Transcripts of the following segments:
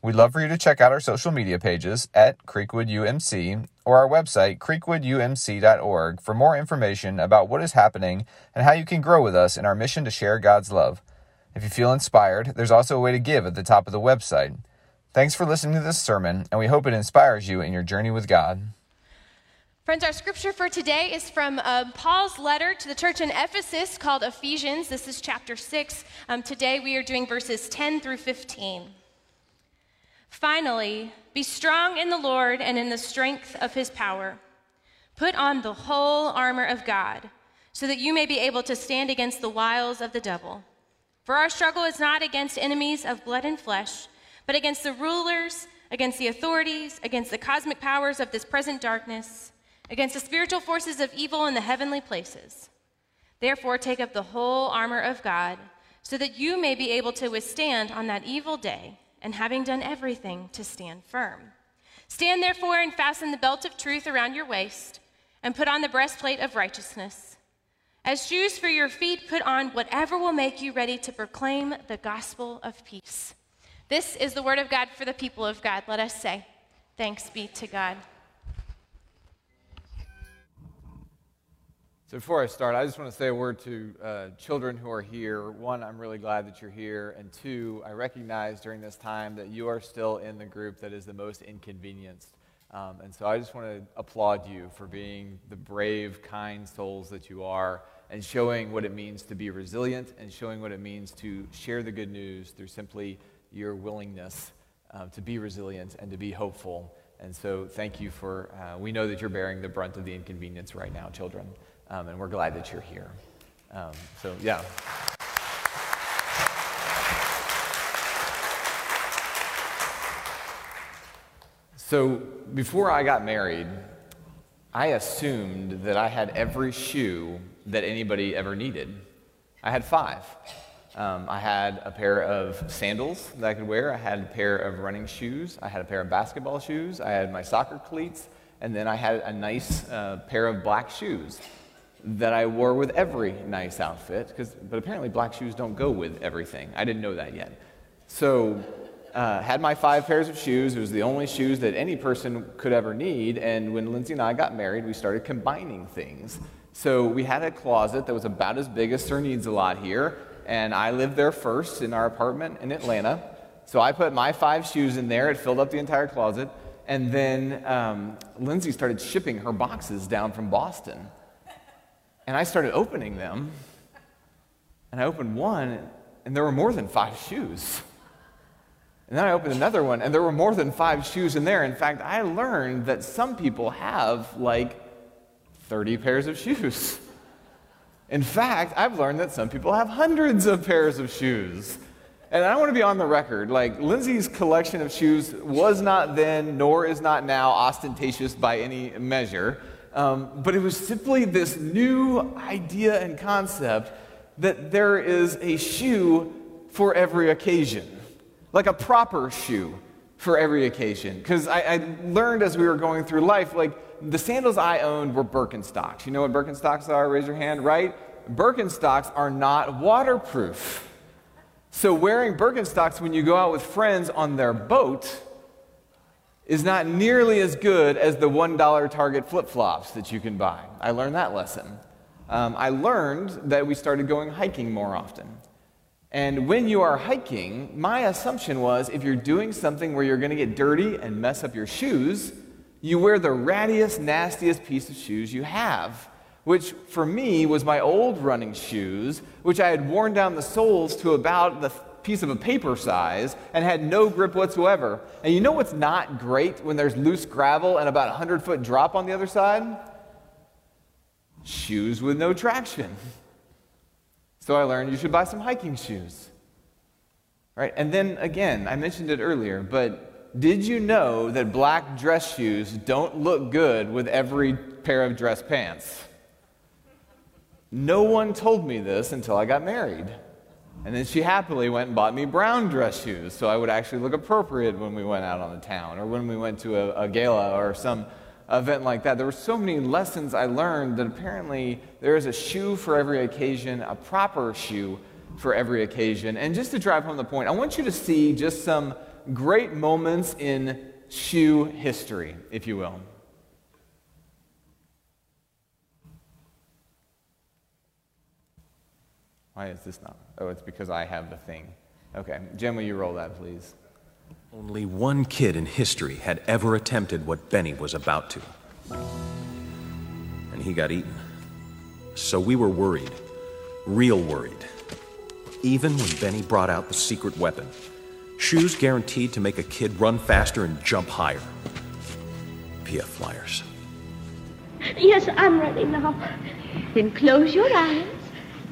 We'd love for you to check out our social media pages at Creekwood UMC or our website, creekwoodumc.org, for more information about what is happening and how you can grow with us in our mission to share God's love. If you feel inspired, there's also a way to give at the top of the website. Thanks for listening to this sermon, and we hope it inspires you in your journey with God. Friends, our scripture for today is from um, Paul's letter to the church in Ephesus called Ephesians. This is chapter 6. Um, today we are doing verses 10 through 15. Finally, be strong in the Lord and in the strength of his power. Put on the whole armor of God, so that you may be able to stand against the wiles of the devil. For our struggle is not against enemies of blood and flesh, but against the rulers, against the authorities, against the cosmic powers of this present darkness, against the spiritual forces of evil in the heavenly places. Therefore, take up the whole armor of God, so that you may be able to withstand on that evil day and having done everything to stand firm. Stand therefore and fasten the belt of truth around your waist, and put on the breastplate of righteousness. As shoes for your feet, put on whatever will make you ready to proclaim the gospel of peace. This is the word of God for the people of God. Let us say, Thanks be to God. So, before I start, I just want to say a word to uh, children who are here. One, I'm really glad that you're here. And two, I recognize during this time that you are still in the group that is the most inconvenienced. Um, and so I just want to applaud you for being the brave, kind souls that you are and showing what it means to be resilient and showing what it means to share the good news through simply your willingness uh, to be resilient and to be hopeful. And so thank you for, uh, we know that you're bearing the brunt of the inconvenience right now, children um, and we're glad that you're here. Um, so, yeah. So, before I got married, I assumed that I had every shoe that anybody ever needed. I had five. Um, I had a pair of sandals that I could wear. I had a pair of running shoes. I had a pair of basketball shoes. I had my soccer cleats. And then I had a nice uh, pair of black shoes that I wore with every nice outfit, Cause but apparently black shoes don't go with everything. I didn't know that yet. So, uh, had my five pairs of shoes. It was the only shoes that any person could ever need. And when Lindsay and I got married, we started combining things. So we had a closet that was about as big as Sir Needs a Lot here, and I lived there first in our apartment in Atlanta. So I put my five shoes in there. It filled up the entire closet. And then um, Lindsay started shipping her boxes down from Boston. And I started opening them, and I opened one, and there were more than five shoes. And then I opened another one, and there were more than five shoes in there. In fact, I learned that some people have like 30 pairs of shoes. In fact, I've learned that some people have hundreds of pairs of shoes. And I want to be on the record like, Lindsay's collection of shoes was not then, nor is not now, ostentatious by any measure. Um, but it was simply this new idea and concept that there is a shoe for every occasion, like a proper shoe for every occasion. Because I, I, learned as we were going through life, like the sandals I owned were Birkenstocks. You know what Birkenstocks are? Raise your hand, right? Birkenstocks are not waterproof. So wearing Birkenstocks when you go out with friends on their boat is not nearly as good as the $1 Target flip flops that you can buy. I learned that lesson. Um, I learned that we started going hiking more often. And when you are hiking, my assumption was if you're doing something where you're going to get dirty and mess up your shoes, you wear the rattiest, nastiest piece of shoes you have, which for me was my old running shoes, which I had worn down the soles to about the piece of a paper size and had no grip whatsoever. And you know what's not great when there's loose gravel and about a 100 foot drop on the other side? Shoes with no traction. So I learned you should buy some hiking shoes. Right? And then again, I mentioned it earlier, but did you know that black dress shoes don't look good with every pair of dress pants? No one told me this until I got married. And then she happily went and bought me brown dress shoes so I would actually look appropriate when we went out on the town or when we went to a, a gala or some event like that. There were so many lessons I learned that apparently there is a shoe for every occasion, a proper shoe for every occasion. And just to drive home the point, I want you to see just some great moments in shoe history, if you will. Why is this not? Oh, it's because I have the thing. Okay. Jim, will you roll that, please? Only one kid in history had ever attempted what Benny was about to. And he got eaten. So we were worried. Real worried. Even when Benny brought out the secret weapon. Shoes guaranteed to make a kid run faster and jump higher. PF Flyers. Yes, I'm ready now. Then close your eyes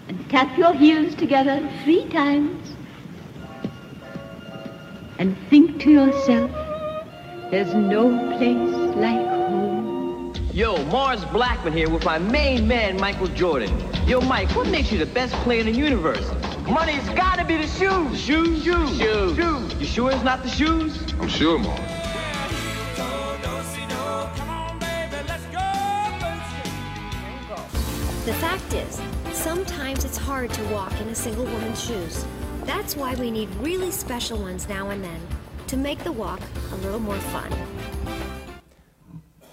and tap your heels together three times. And think to yourself, there's no place like home. Yo, Mars Blackman here with my main man, Michael Jordan. Yo, Mike, what makes you the best player in the universe? Money's gotta be the shoes. Shoes, shoes, shoes. shoes. You sure it's not the shoes? I'm sure, Mars. The fact is, sometimes it's hard to walk in a single woman's shoes. That's why we need really special ones now and then to make the walk a little more fun.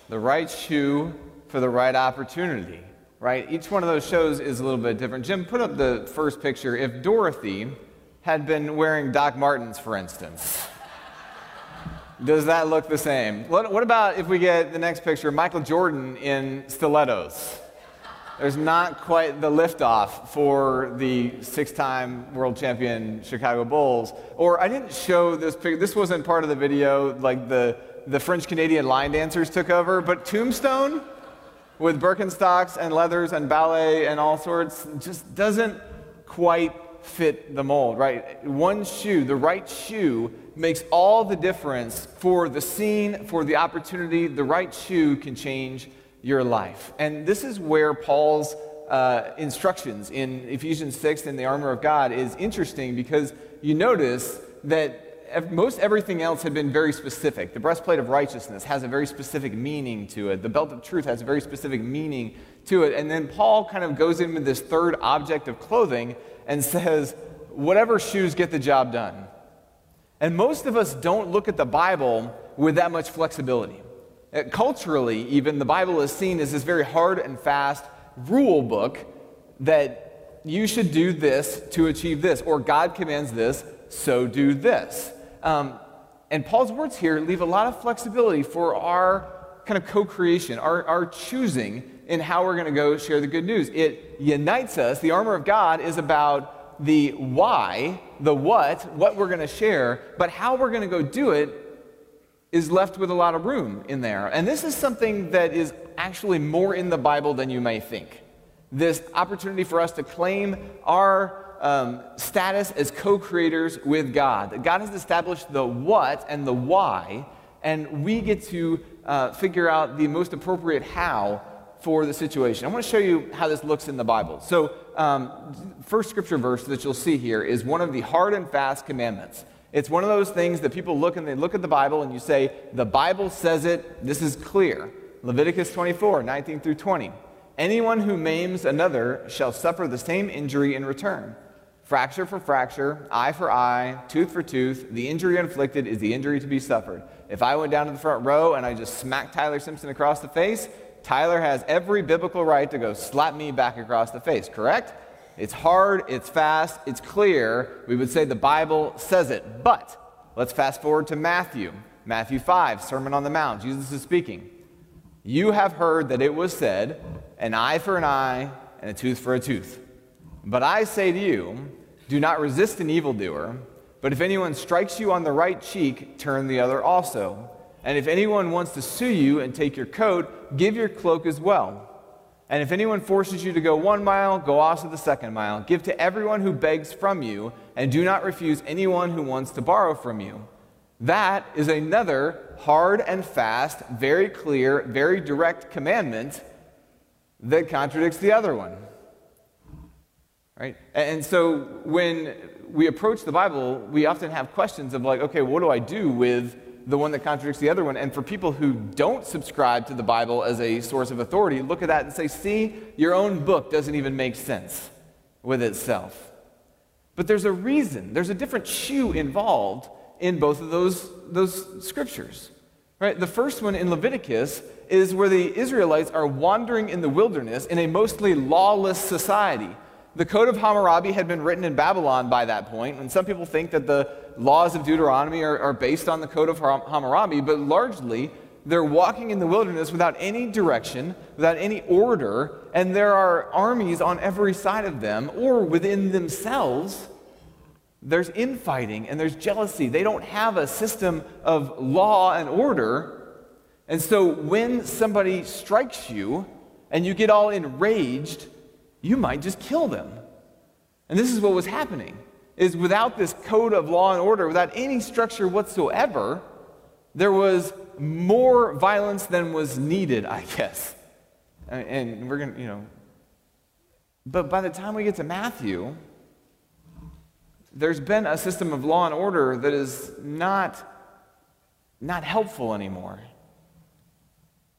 The right shoe for the right opportunity, right? Each one of those shows is a little bit different. Jim, put up the first picture. If Dorothy had been wearing Doc Martens, for instance, does that look the same? What, what about if we get the next picture, Michael Jordan in stilettos? There's not quite the liftoff for the six-time world champion Chicago Bulls. Or I didn't show this picture. This wasn't part of the video, like the, the French Canadian line dancers took over, but Tombstone with Birkenstocks and leathers and ballet and all sorts just doesn't quite fit the mold, right? One shoe, the right shoe, makes all the difference for the scene, for the opportunity. The right shoe can change your life. And this is where Paul's uh, instructions in Ephesians 6 and the armor of God is interesting because you notice that most everything else had been very specific. The breastplate of righteousness has a very specific meaning to it. The belt of truth has a very specific meaning to it. And then Paul kind of goes in with this third object of clothing and says, whatever shoes get the job done. And most of us don't look at the Bible with that much flexibility. Uh, culturally, even, the Bible is seen as this very hard and fast rule book that you should do this to achieve this, or God commands this, so do this. Um, and Paul's words here leave a lot of flexibility for our kind of co creation, our, our choosing in how we're going to go share the good news. It unites us. The armor of God is about the why, the what, what we're going to share, but how we're going to go do it is left with a lot of room in there. And this is something that is actually more in the Bible than you may think. This opportunity for us to claim our um, status as co creators with God. God has established the what and the why, and we get to uh, figure out the most appropriate how for the situation. I want to show you how this looks in the Bible. So, um, first scripture verse that you'll see here is one of the hard and fast commandments. It's one of those things that people look and they look at the Bible and you say, the Bible says it, this is clear. Leviticus 24, 19 through 20. Anyone who maims another shall suffer the same injury in return. Fracture for fracture, eye for eye, tooth for tooth. The injury inflicted is the injury to be suffered. If I went down to the front row and I just smacked Tyler Simpson across the face, Tyler has every biblical right to go slap me back across the face, correct? It's hard, it's fast, it's clear. We would say the Bible says it. But let's fast forward to Matthew. Matthew 5, Sermon on the Mount. Jesus is speaking. You have heard that it was said, an eye for an eye and a tooth for a tooth. But I say to you, do not resist an evildoer, but if anyone strikes you on the right cheek, turn the other also. And if anyone wants to sue you and take your coat, give your cloak as well. And if anyone forces you to go one mile, go also the second mile. Give to everyone who begs from you, and do not refuse anyone who wants to borrow from you. That is another hard and fast, very clear, very direct commandment that contradicts the other one. Right? And so when we approach the Bible, we often have questions of like, okay, what do I do with the one that contradicts the other one? And for people who don't subscribe to the Bible as a source of authority, look at that and say, see, your own book doesn't even make sense with itself. But there's a reason, there's a different shoe involved in both of those, those scriptures. Right? The first one in Leviticus is where the Israelites are wandering in the wilderness in a mostly lawless society. The Code of Hammurabi had been written in Babylon by that point, and some people think that the laws of Deuteronomy are, are based on the Code of Hammurabi, but largely they're walking in the wilderness without any direction, without any order, and there are armies on every side of them, or within themselves. There's infighting and there's jealousy. They don't have a system of law and order. And so when somebody strikes you and you get all enraged, you might just kill them. And this is what was happening is without this code of law and order, without any structure whatsoever, there was more violence than was needed, I guess. And we're going to, you know. But by the time we get to Matthew, there's been a system of law and order that is not, not helpful anymore.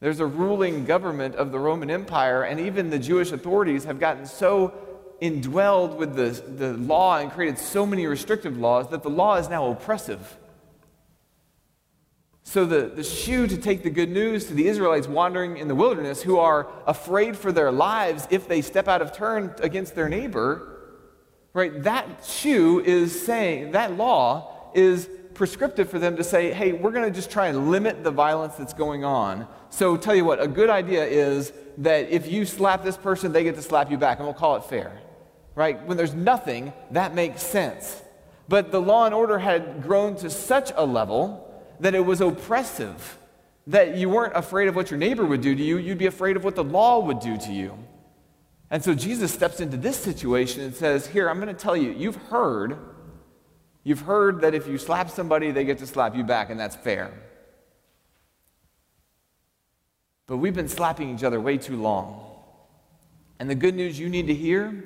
There's a ruling government of the Roman Empire, and even the Jewish authorities have gotten so indwelled with the, the law and created so many restrictive laws that the law is now oppressive. So, the, the shoe to take the good news to the Israelites wandering in the wilderness who are afraid for their lives if they step out of turn against their neighbor, right? That shoe is saying, that law is prescriptive for them to say, hey, we're going to just try and limit the violence that's going on. So, tell you what, a good idea is that if you slap this person, they get to slap you back, and we'll call it fair, right? When there's nothing, that makes sense. But the law and order had grown to such a level that it was oppressive, that you weren't afraid of what your neighbor would do to you, you'd be afraid of what the law would do to you. And so Jesus steps into this situation and says, Here, I'm going to tell you, you've heard, you've heard that if you slap somebody, they get to slap you back, and that's fair. But we've been slapping each other way too long. And the good news you need to hear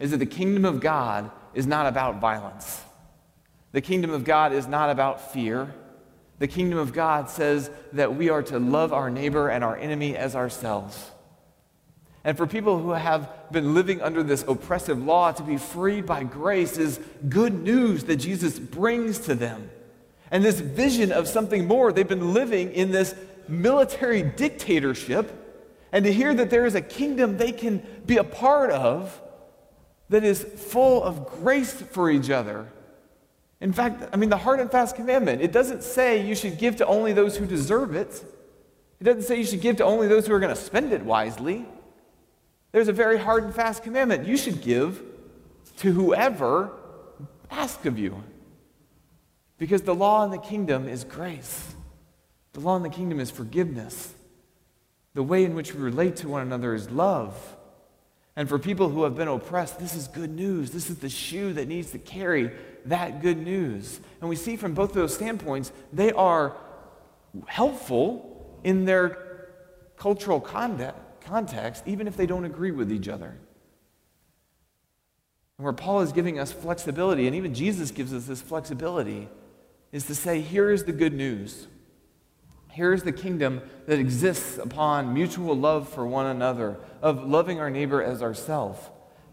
is that the kingdom of God is not about violence. The kingdom of God is not about fear. The kingdom of God says that we are to love our neighbor and our enemy as ourselves. And for people who have been living under this oppressive law, to be freed by grace is good news that Jesus brings to them. And this vision of something more, they've been living in this military dictatorship, and to hear that there is a kingdom they can be a part of that is full of grace for each other in fact, I mean, the hard and fast commandment, it doesn't say you should give to only those who deserve it. It doesn't say you should give to only those who are going to spend it wisely. There's a very hard and fast commandment. You should give to whoever asks of you. Because the law in the kingdom is grace, the law in the kingdom is forgiveness. The way in which we relate to one another is love. And for people who have been oppressed, this is good news. This is the shoe that needs to carry that good news. And we see from both of those standpoints, they are helpful in their cultural context, even if they don't agree with each other. And where Paul is giving us flexibility, and even Jesus gives us this flexibility, is to say, here is the good news. Here is the kingdom that exists upon mutual love for one another, of loving our neighbor as ourselves.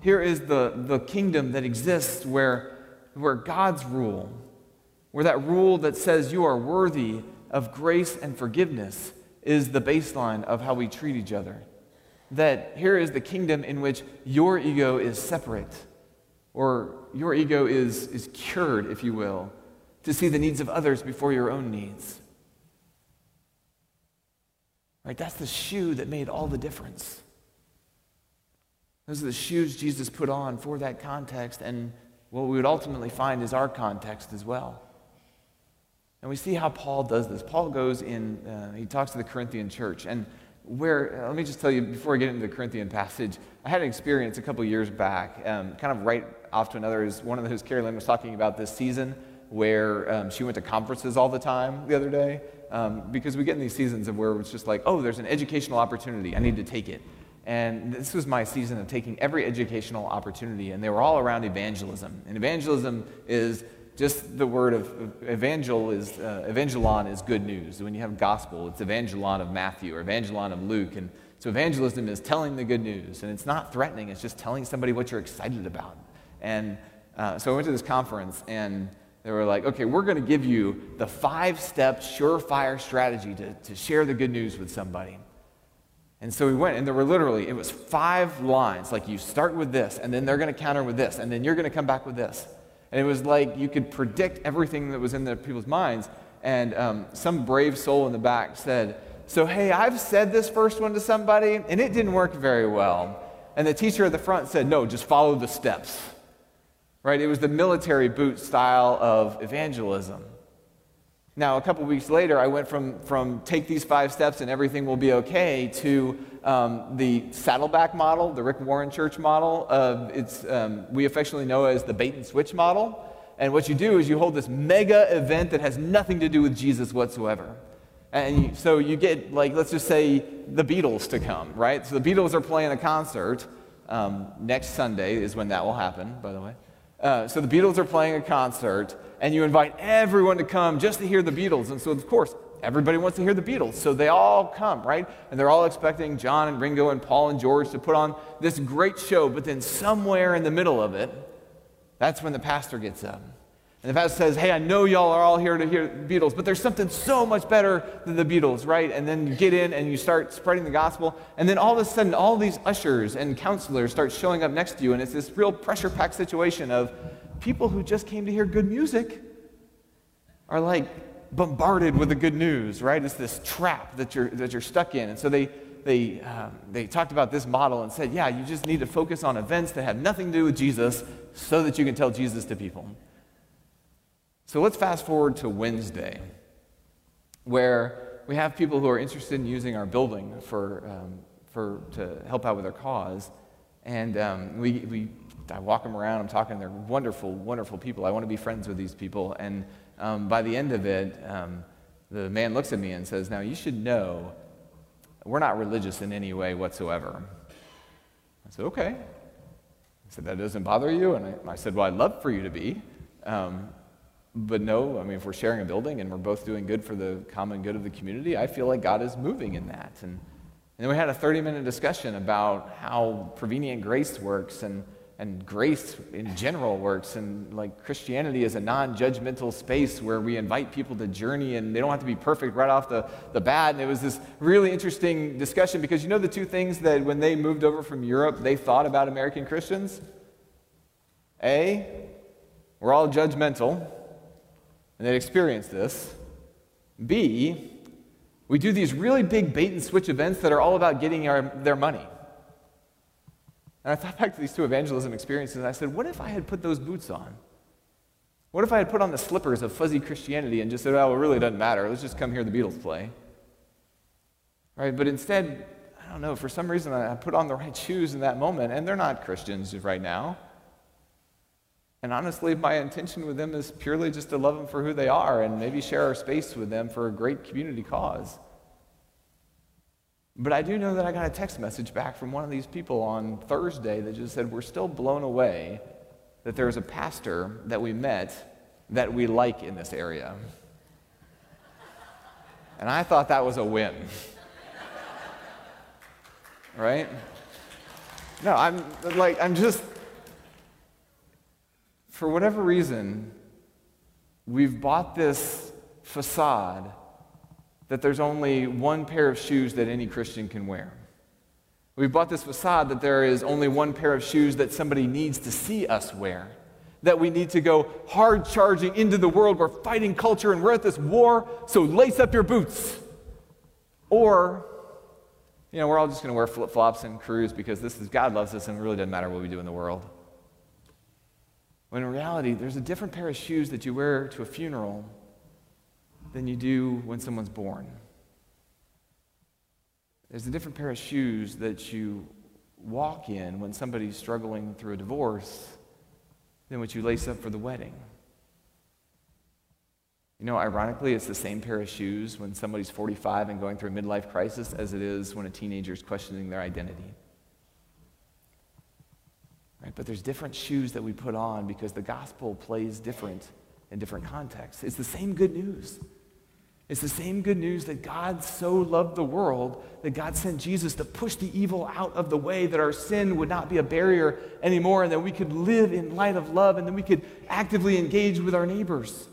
Here is the, the kingdom that exists where where God's rule, where that rule that says you are worthy of grace and forgiveness is the baseline of how we treat each other. That here is the kingdom in which your ego is separate, or your ego is, is cured, if you will, to see the needs of others before your own needs. Right? That's the shoe that made all the difference. Those are the shoes Jesus put on for that context, and what we would ultimately find is our context as well. And we see how Paul does this. Paul goes in, uh, he talks to the Corinthian church. And where, uh, let me just tell you before I get into the Corinthian passage, I had an experience a couple years back, um, kind of right off to another. Is one of those, Carolyn was talking about this season where um, she went to conferences all the time the other day. Um, because we get in these seasons of where it's just like, oh, there's an educational opportunity. I need to take it. And this was my season of taking every educational opportunity, and they were all around evangelism. And evangelism is just the word of evangel is uh, evangelon is good news. When you have gospel, it's evangelon of Matthew or evangelon of Luke, and so evangelism is telling the good news, and it's not threatening. It's just telling somebody what you're excited about. And uh, so I went to this conference, and they were like, "Okay, we're going to give you the five-step surefire strategy to, to share the good news with somebody." And so we went, and there were literally, it was five lines. Like you start with this, and then they're going to counter with this, and then you're going to come back with this. And it was like you could predict everything that was in the people's minds. And um, some brave soul in the back said, So, hey, I've said this first one to somebody, and it didn't work very well. And the teacher at the front said, No, just follow the steps. Right? It was the military boot style of evangelism. Now, a couple weeks later, I went from, from take these five steps and everything will be okay to um, the Saddleback model, the Rick Warren Church model. Uh, it's, um, we affectionately know as the bait and switch model. And what you do is you hold this mega event that has nothing to do with Jesus whatsoever. And you, so you get, like, let's just say the Beatles to come, right? So the Beatles are playing a concert. Um, next Sunday is when that will happen, by the way. Uh, so the Beatles are playing a concert and you invite everyone to come just to hear the Beatles. And so, of course, everybody wants to hear the Beatles. So they all come, right? And they're all expecting John and Ringo and Paul and George to put on this great show. But then, somewhere in the middle of it, that's when the pastor gets up. And the pastor says, Hey, I know y'all are all here to hear the Beatles, but there's something so much better than the Beatles, right? And then you get in and you start spreading the gospel. And then all of a sudden, all these ushers and counselors start showing up next to you. And it's this real pressure packed situation of, people who just came to hear good music are like bombarded with the good news, right? It's this trap that you're, that you're stuck in. And so they, they, um, they talked about this model and said, yeah, you just need to focus on events that have nothing to do with Jesus so that you can tell Jesus to people. So let's fast forward to Wednesday, where we have people who are interested in using our building for, um, for, to help out with their cause. And um, we, we I walk them around, I'm talking, they're wonderful, wonderful people. I want to be friends with these people. And um, by the end of it, um, the man looks at me and says, Now you should know we're not religious in any way whatsoever. I said, Okay. I said, That doesn't bother you? And I, I said, Well, I'd love for you to be. Um, but no, I mean, if we're sharing a building and we're both doing good for the common good of the community, I feel like God is moving in that. And, and then we had a 30 minute discussion about how prevenient grace works and and grace in general works and like christianity is a non-judgmental space where we invite people to journey and they don't have to be perfect right off the, the bat and it was this really interesting discussion because you know the two things that when they moved over from europe they thought about american christians? A we're all judgmental and they experienced this. B we do these really big bait and switch events that are all about getting our, their money and I thought back to these two evangelism experiences, and I said, what if I had put those boots on? What if I had put on the slippers of fuzzy Christianity and just said, oh, it really doesn't matter. Let's just come hear the Beatles play. Right? But instead, I don't know, for some reason I put on the right shoes in that moment, and they're not Christians right now. And honestly, my intention with them is purely just to love them for who they are and maybe share our space with them for a great community cause. But I do know that I got a text message back from one of these people on Thursday that just said, We're still blown away that there's a pastor that we met that we like in this area. And I thought that was a win. right? No, I'm like, I'm just, for whatever reason, we've bought this facade that there's only one pair of shoes that any Christian can wear. We've bought this facade that there is only one pair of shoes that somebody needs to see us wear. That we need to go hard charging into the world. We're fighting culture and we're at this war, so lace up your boots. Or, you know, we're all just going to wear flip flops and cruise because this is God loves us and it really doesn't matter what we do in the world. When in reality, there's a different pair of shoes that you wear to a funeral than you do when someone's born. There's a different pair of shoes that you walk in when somebody's struggling through a divorce than what you lace up for the wedding. You know, ironically, it's the same pair of shoes when somebody's 45 and going through a midlife crisis as it is when a teenager is questioning their identity. Right? But there's different shoes that we put on because the gospel plays different in different contexts. It's the same good news. It's the same good news that God so loved the world that God sent Jesus to push the evil out of the way, that our sin would not be a barrier anymore, and that we could live in light of love, and that we could actively engage with our neighbors.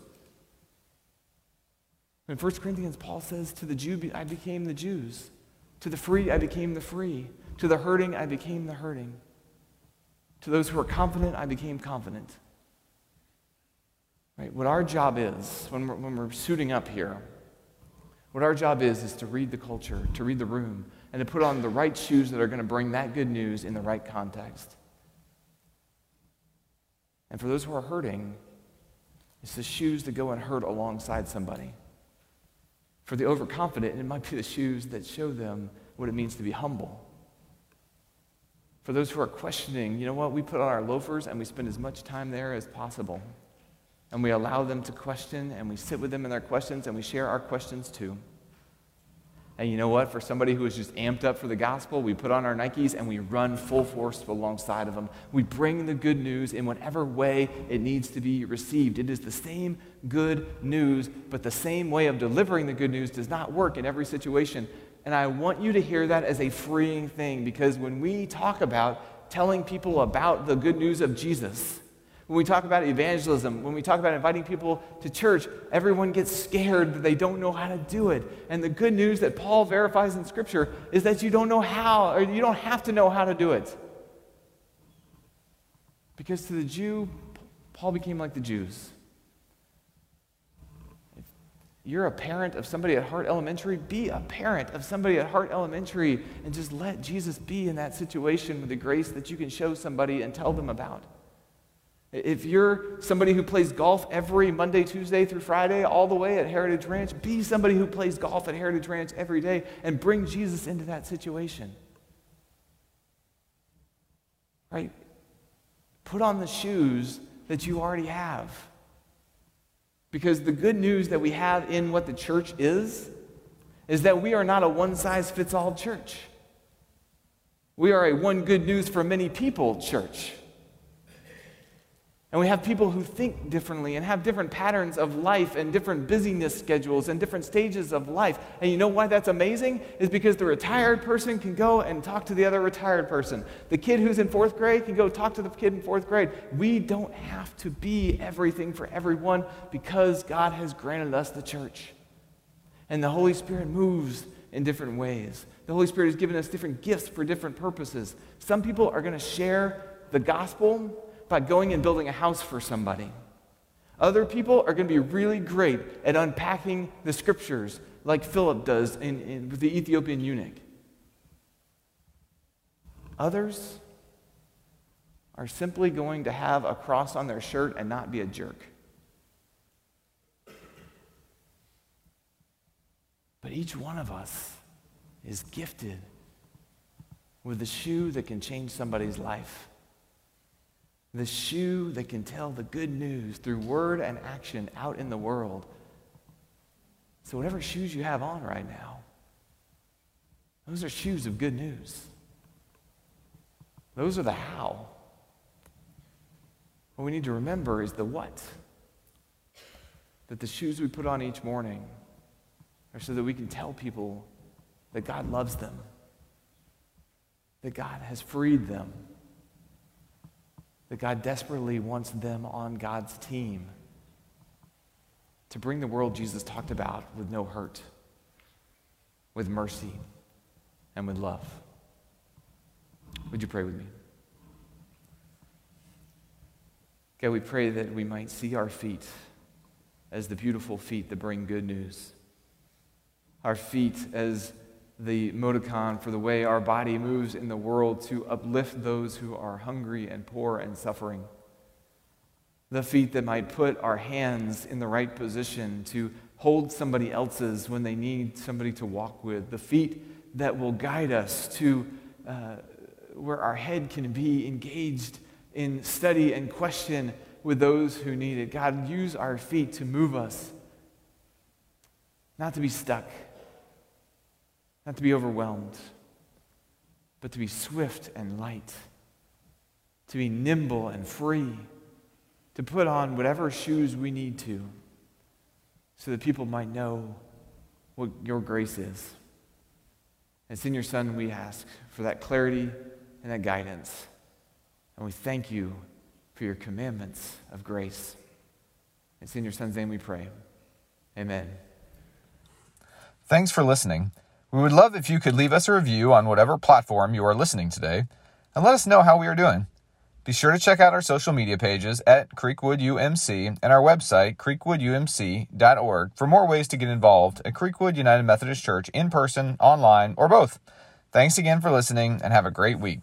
In 1 Corinthians, Paul says, To the Jew, I became the Jews. To the free, I became the free. To the hurting, I became the hurting. To those who are confident, I became confident. Right? What our job is, when we're, when we're suiting up here, what our job is, is to read the culture, to read the room, and to put on the right shoes that are going to bring that good news in the right context. And for those who are hurting, it's the shoes that go and hurt alongside somebody. For the overconfident, it might be the shoes that show them what it means to be humble. For those who are questioning, you know what? We put on our loafers and we spend as much time there as possible. And we allow them to question and we sit with them in their questions and we share our questions too. And you know what? For somebody who is just amped up for the gospel, we put on our Nikes and we run full force alongside of them. We bring the good news in whatever way it needs to be received. It is the same good news, but the same way of delivering the good news does not work in every situation. And I want you to hear that as a freeing thing because when we talk about telling people about the good news of Jesus, when we talk about evangelism, when we talk about inviting people to church, everyone gets scared that they don't know how to do it. And the good news that Paul verifies in Scripture is that you don't know how, or you don't have to know how to do it. Because to the Jew, Paul became like the Jews If you're a parent of somebody at Hart Elementary, be a parent of somebody at Hart Elementary and just let Jesus be in that situation with the grace that you can show somebody and tell them about. If you're somebody who plays golf every Monday, Tuesday through Friday, all the way at Heritage Ranch, be somebody who plays golf at Heritage Ranch every day and bring Jesus into that situation. Right? Put on the shoes that you already have. Because the good news that we have in what the church is, is that we are not a one size fits all church. We are a one good news for many people church. And we have people who think differently and have different patterns of life and different busyness schedules and different stages of life. And you know why that's amazing? Is because the retired person can go and talk to the other retired person. The kid who's in fourth grade can go talk to the kid in fourth grade. We don't have to be everything for everyone because God has granted us the church. And the Holy Spirit moves in different ways. The Holy Spirit has given us different gifts for different purposes. Some people are going to share the gospel by going and building a house for somebody. Other people are going to be really great at unpacking the scriptures, like Philip does in, in, with the Ethiopian eunuch. Others are simply going to have a cross on their shirt and not be a jerk. But each one of us is gifted with a shoe that can change somebody's life the shoe that can tell the good news through word and action out in the world. So, whatever shoes you have on right now, those are shoes of good news. Those are the how. What we need to remember is the what. That the shoes we put on each morning are so that we can tell people that God loves them, that God has freed them that God desperately wants them on God's team to bring the world Jesus talked about with no hurt, with mercy, and with love. Would you pray with me? God, we pray that we might see our feet as the beautiful feet that bring good news, our feet as the modicon for the way our body moves in the world to uplift those who are hungry and poor and suffering. The feet that might put our hands in the right position to hold somebody else's when they need somebody to walk with. The feet that will guide us to uh, where our head can be engaged in study and question with those who need it. God, use our feet to move us, not to be stuck not to be overwhelmed, but to be swift and light, to be nimble and free, to put on whatever shoes we need to, so that people might know what your grace is. It's in your Son we ask for that clarity and that guidance. And we thank you for your commandments of grace. It's in your Son's name we pray. Amen. Thanks for listening. We would love if you could leave us a review on whatever platform you are listening today and let us know how we are doing. Be sure to check out our social media pages at Creekwood UMC and our website, creekwoodumc.org, for more ways to get involved at Creekwood United Methodist Church in person, online, or both. Thanks again for listening and have a great week.